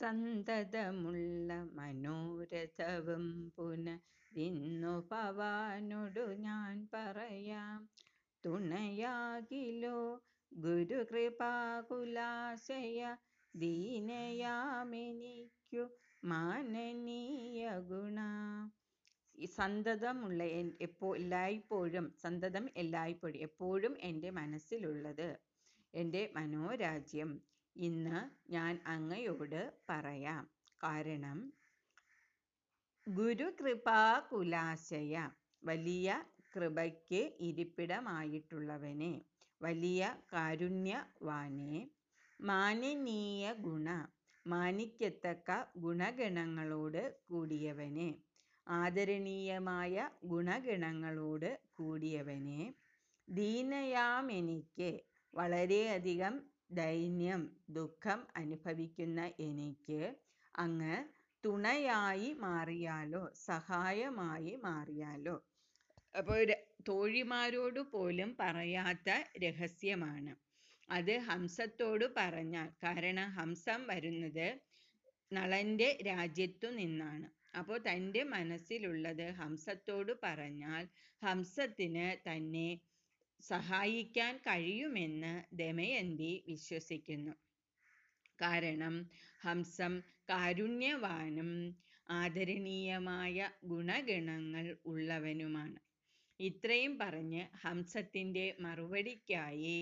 സന്തതമുള്ള മനോരഥവും പുനരിന്നു ഭവാനോടു ഞാൻ പറയാം. തുണയാകിലോ ഗുരുകൃപാകുലാശയ ദീനയാമെനിക്കു മാനനീയ ഗുണ. ഈ സന്തതമുള്ള എപ്പോ എല്ലായ്പ്പോഴും സന്തതം എല്ലായ്പ്പോഴും എപ്പോഴും എന്റെ മനസ്സിലുള്ളത് എന്റെ മനോരാജ്യം ഇന്ന് ഞാൻ അങ്ങയോട് പറയാം. കാരണം ഗുരുകൃപാകുലാശയ വലിയ കൃപയ്ക്ക് ഇരിപ്പിടമായിട്ടുള്ളവനെ വലിയ കാരുണ്യവാനെ മാനനീയ ഗുണ മാനിക്കത്തക്ക ഗുണഗണങ്ങളോട് കൂടിയവനെ ആദരണീയമായ ഗുണഗണങ്ങളോട് കൂടിയവനെ ദീനയാമെനിക്ക് വളരെയധികം ദൈന്യം ദുഃഖം അനുഭവിക്കുന്ന എനിക്ക് അങ്ങ് തുണയായി മാറിയാലോ സഹായമായി മാറിയാലോ? അപ്പോൾ തോഴിമാരോട് പോലും പറയാത്ത രഹസ്യമാണ്. അത് ഹംസത്തോട് പറഞ്ഞാൽ കാരണം ഹംസം വരുന്നത് നളന്റെ രാജ്യത്തു നിന്നാണ്. അപ്പോൾ തന്റെ മനസ്സിലുള്ളത് ഹംസത്തോട് പറഞ്ഞാൽ ഹംസത്തിന് തന്നെ സഹായിക്കാൻ കഴിയുമെന്ന് ദമയന്തി വിശ്വസിക്കുന്നു. കാരണം ഹംസം കാരുണ്യവാനും ആദരണീയമായ ഗുണഗണങ്ങൾ ഉള്ളവനുമാണ്. ഇത്രയും പറഞ്ഞ് ഹംസത്തിന്റെ മറുപടിക്കായി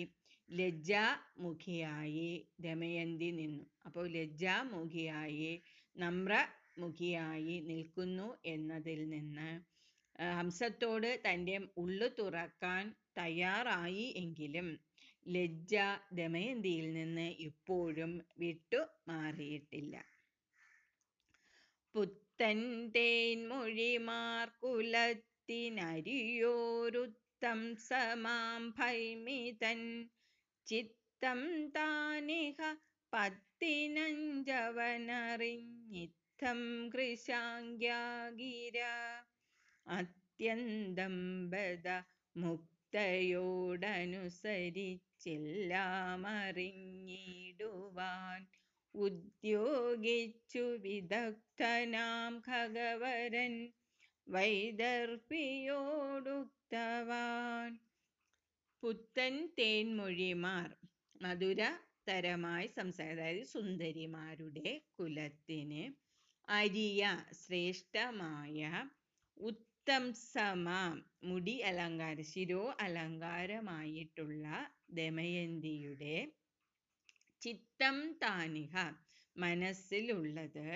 ലജ്ജാമുഖിയായി ദമയന്തി നിന്നു. അപ്പോൾ ലജ്ജാമുഖിയായി നമ്രമുഖിയായി നിൽക്കുന്നു എന്നതിൽ നിന്ന് ഹംസത്തോട് തന്റെ ഉള്ളു തുറക്കാൻ തയ്യാറായി എങ്കിലും ലജ്ജ ദമയന്തിയിൽ നിന്ന് ഇപ്പോഴും വിട്ടു മാറിയിട്ടില്ല. പുത്തൻ തേൻ കുലത്തിനരിയോരുത്തം സമാം ഭൈമിതൻ. ചിത്തം താനിഹ പത്തിനഞ്ചവനറിഞ്ഞിത്തം കൃശാങ്ക്യാഗിര അത്യന്തം ബദ മുക്തയോടനുസരിച്ചെല്ലാമറിഞ്ഞിടുവാൻ ഉദ്യോഗിച്ചു വിദഗ്ധനാം ഖഗവരൻ വൈദർഭിയോടുക്തവാൻ പുത്തൻ തേൻമൊഴിമാർ മധുര തരമായി സംസാരം അതായത് സുന്ദരിമാരുടെ കുലത്തിന് അരിയ ശ്രേഷ്ഠമായ ഉത്തംസമാം മുടി അലങ്കാര ശിരോ അലങ്കാരമായിട്ടുള്ള ദമയന്തിയുടെ ചിത്തം താനിഹ മനസ്സിലുള്ളത്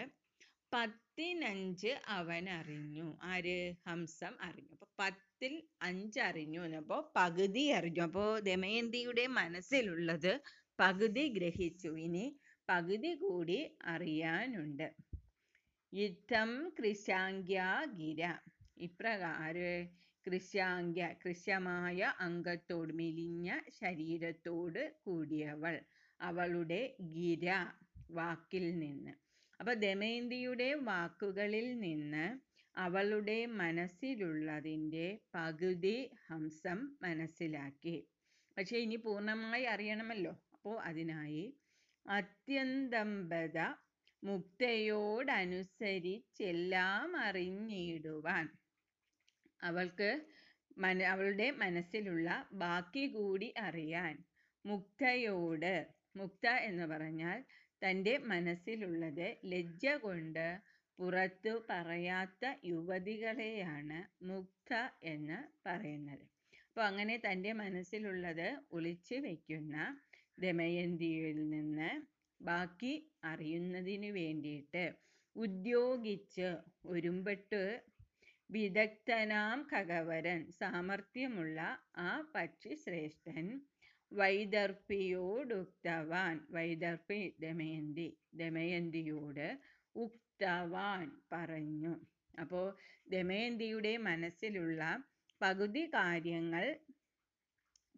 പത്തിനഞ്ച് അവൻ അറിഞ്ഞു. ആര്? ഹംസം അറിഞ്ഞു. അപ്പൊ പത്തിൽ അഞ്ച് അറിഞ്ഞു എന്നപ്പോ പകുതി അറിഞ്ഞു. അപ്പോ ദമയന്തിയുടെ മനസ്സിലുള്ളത് പകുതി ഗ്രഹിച്ചു. ഇനി പകുതി കൂടി അറിയാനുണ്ട്. യുദ്ധം കൃശാങ്ക്യാഗിര ഇപ്രകാരം കൃശാങ്ക്യ കൃശമായ അംഗത്തോട് മെലിഞ്ഞ ശരീരത്തോട് കൂടിയവൾ. അവളുടെ ഗിര വാക്കിൽ നിന്ന്. അപ്പൊ ദമയന്തിയുടെ വാക്കുകളിൽ നിന്ന് അവളുടെ മനസ്സിലുള്ളതിന്റെ പകുതി ഹംസം മനസ്സിലാക്കി. പക്ഷെ ഇനി പൂർണമായി അറിയണമല്ലോ. അപ്പോൾ അതിനായി അത്യന്തംബത മുക്തയോടനുസരിച്ചെല്ലാം അറിഞ്ഞിടുവാൻ അവൾക്ക് മന അവളുടെ മനസ്സിലുള്ള ബാക്കി കൂടി അറിയാൻ മുക്തയോട് മുക്ത എന്ന് പറഞ്ഞാൽ തന്റെ മനസ്സിലുള്ളത് ലജ്ജ കൊണ്ട് പുറത്തു പറയാത്ത യുവതികളെയാണ് മുക്ത എന്ന് പറയുന്നത്. അപ്പോൾ അങ്ങനെ തന്റെ മനസ്സിലുള്ളത് ഒളിച്ചു വയ്ക്കുന്ന ദമയന്തിയിൽ നിന്ന് ബാക്കി അറിയുന്നതിന് വേണ്ടിയിട്ട് ഉദ്യോഗിച്ച് ഒരുമ്പെട്ട് വിദഗ്ധനാം ഖഗവരൻ സാമർഥ്യമുള്ള ആ പക്ഷി ശ്രേഷ്ഠൻ വൈദർഭിയോടുക്തവാൻ വൈദർഭി ദമയന്തി. ദമയന്തിയോട് ഉക്തവാൻ പറഞ്ഞു. അപ്പോൾ ദമയന്തിയുടെ മനസ്സിലുള്ള പകുതി കാര്യങ്ങൾ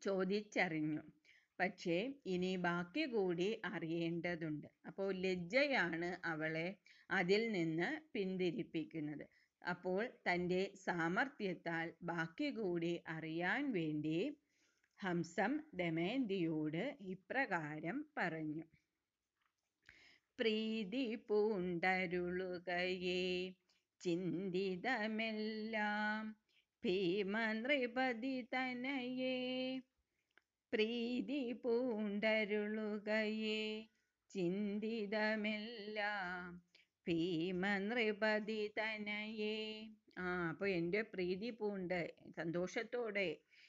ചോദിച്ചറിഞ്ഞു. പക്ഷേ ഇനി ബാക്കി കൂടി അറിയേണ്ടതുണ്ട്. അപ്പോൾ ലജ്ജയാണ് അവളെ അതിൽ നിന്ന് പിന്തിരിപ്പിക്കുന്നത്. അപ്പോൾ തന്റെ സാമർഥ്യത്താൽ ബാക്കി കൂടി അറിയാൻ വേണ്ടി ഹംസം ദമയന്തിയോട് ഇപ്രകാരം പറഞ്ഞു. പ്രീതി പൂണ്ടരുളുകയേ ചിന്തിതമെല്ലാം ഭീമനൃപതി തനയേ. പ്രീതി പൂണ്ടരുളുകയേ ചിന്തിതമെല്ലാം ഭീമനൃപതി തനയേ ആ അപ്പോൾ എന്റെ പ്രീതി പൂണ്ട്. സന്തോഷത്തോടെ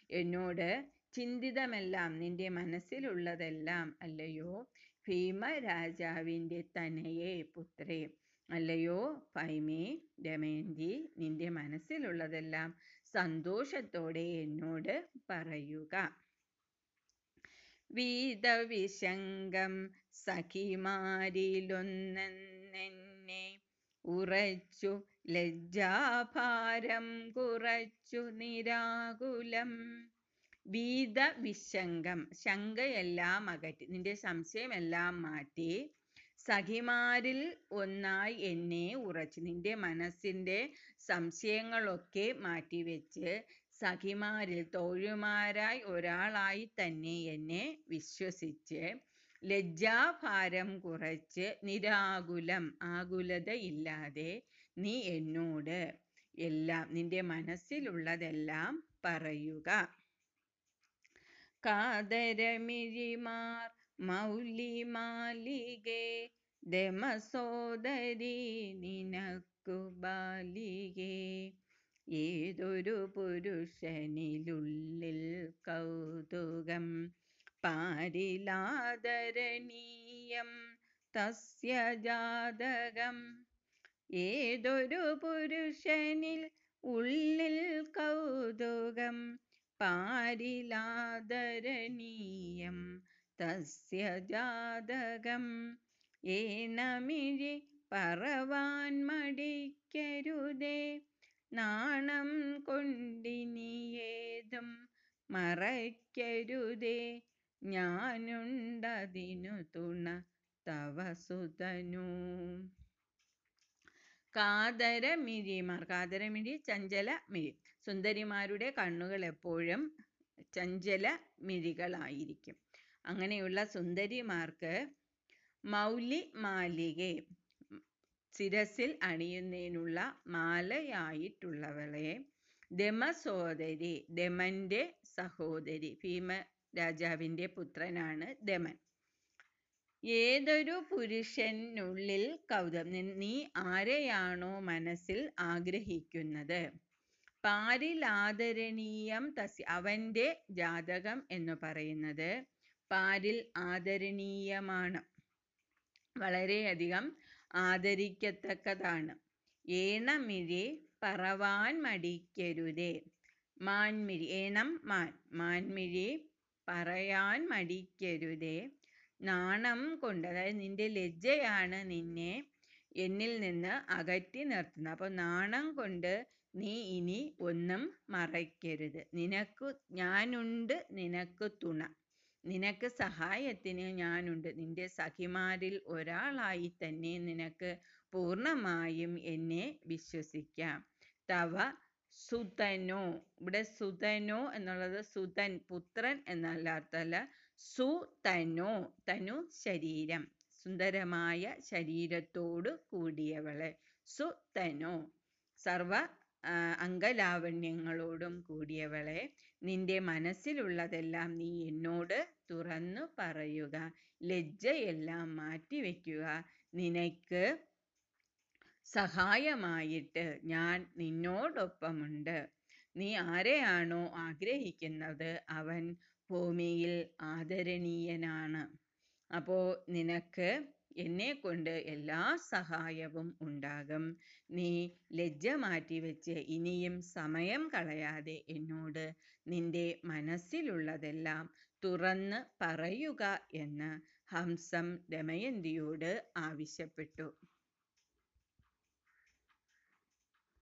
എന്നോട് ചിന്തിതമെല്ലാം നിന്റെ മനസ്സിലുള്ളതെല്ലാം അല്ലയോ ഭീമ രാജാവിന്റെ തനയെ പുത്രേ അല്ലയോ പൈമേ ദമയന്തി നിന്റെ മനസ്സിലുള്ളതെല്ലാം സന്തോഷത്തോടെ എന്നോട് പറയുക. വീതവിശങ്കം സഖിമാരിലൊന്നെന്നെ ഉറച്ചു ലജ്ജാഭാരം കുറച്ചു നിരാകുലം. വീത വിശങ്കം ശങ്കയെല്ലാം അകറ്റി. നിന്റെ സംശയമെല്ലാം മാറ്റി. സഖിമാരിൽ ഒന്നായി എന്നെ ഉറച്ചു. നിന്റെ മനസ്സിന്റെ സംശയങ്ങളൊക്കെ മാറ്റിവെച്ച് സഖിമാരിൽ തോഴുമാരായി ഒരാളായി തന്നെ എന്നെ വിശ്വസിച്ച് ലജ്ജാഭാരം കുറച്ച് നിരാകുലം ആകുലതയില്ലാതെ നീ എന്നോട് എല്ലാം നിന്റെ മനസ്സിലുള്ളതെല്ലാം പറയുക. കാതരമിഴിമാർ മൗലിമാലികെ ദമസോദരി നിനക്കു ബാലികെ ഏതൊരു പുരുഷനിലുള്ളിൽ കൗതുകം പാരിലാദരണീയം തസ്യ ജാതകം. ഏതൊരു പുരുഷനിൽ ഉള്ളിൽ കൗതുകം. പാരിലാദരണീയം തസ്യ ജാതകം. ഏനമിഴി പറവാൻ മടിക്കരുതേ. നാണം കൊണ്ടിനിയേതും മറയ്ക്കരുതേ. ഞാനുണ്ടതിനു തുണ തവസുതനു കാതരമിഴിമാർ കാതരമിഴി ചഞ്ചല മിഴി സുന്ദരിമാരുടെ കണ്ണുകൾ എപ്പോഴും ചഞ്ചല മിഴികളായിരിക്കും അങ്ങനെയുള്ള സുന്ദരിമാർക്ക് മൗലി മാലികെ ശിരസിൽ അണിയുന്നതിനുള്ള മാലയായിട്ടുള്ളവളെ ദമസോദരി ദമന്റെ സഹോദരി ഭീമ രാജാവിന്റെ പുത്രനാണ് ദമൻ ഏതൊരു പുരുഷനുള്ളിൽ കൗതം നീ ആരെയാണോ മനസ്സിൽ ആഗ്രഹിക്കുന്നത്? പാരിലാദരണീയം തസ് അവന്റെ ജാതകം എന്ന് പറയുന്നത് പാരിൽ ആദരണീയമാണ്. വളരെയധികം ആദരിക്കത്തക്കതാണ്. ഏണമിഴി പറവാൻ മടിക്കരുതേ. മാൻമിഴി ഏണം മാൻ മാൻമിഴി പറയാൻ മടിക്കരുതേ. നാണം കൊണ്ട് അതായത് നിന്റെ ലജ്ജയാണ് നിന്നെ എന്നിൽ നിന്ന് അകറ്റി നിർത്തുന്നത്. അപ്പോൾ നാണം കൊണ്ട് നീ ഇനി ഒന്നും മറയ്ക്കരുത്. നിനക്ക് ഞാനുണ്ട് നിനക്ക് തുണ. നിനക്ക് സഹായത്തിന് ഞാനുണ്ട്. നിന്റെ സഖിമാരിൽ ഒരാളായി തന്നെ നിനക്ക് പൂർണമായും എന്നെ വിശ്വസിക്കാം. തവ സുതനോ ഇവിടെ സുതനോ എന്നുള്ളത് സുതൻ പുത്രൻ എന്നല്ല അർത്ഥമല്ല സുതനോ തനു ശരീരം. സുന്ദരമായ ശരീരത്തോട് കൂടിയവളെ. സുതനോ സർവ അംഗലാവണ്യങ്ങളോടും കൂടിയവളെ. നിന്റെ മനസ്സിലുള്ളതെല്ലാം നീ എന്നോട് തുറന്നു പറയുക. ലജ്ജയെല്ലാം മാറ്റിവെക്കുക. നിനക്ക് സഹായമായിട്ട് ഞാൻ നിന്നോടൊപ്പമുണ്ട്. നീ ആരെയാണോ ആഗ്രഹിക്കുന്നത് അവൻ ഭൂമിയിൽ ആദരണീയനാണ്. അപ്പോൾ നിനക്ക് എന്നെ കൊണ്ട് എല്ലാ സഹായവും ഉണ്ടാകും. നീ ലജ്ജ മാറ്റി വെച്ച് ഇനിയും സമയം കളയാതെ എന്നോട് നിന്റെ മനസ്സിലുള്ളതെല്ലാം തുറന്ന് പറയുക എന്ന് ഹംസം ദമയന്തിയോട് ആവശ്യപ്പെട്ടു.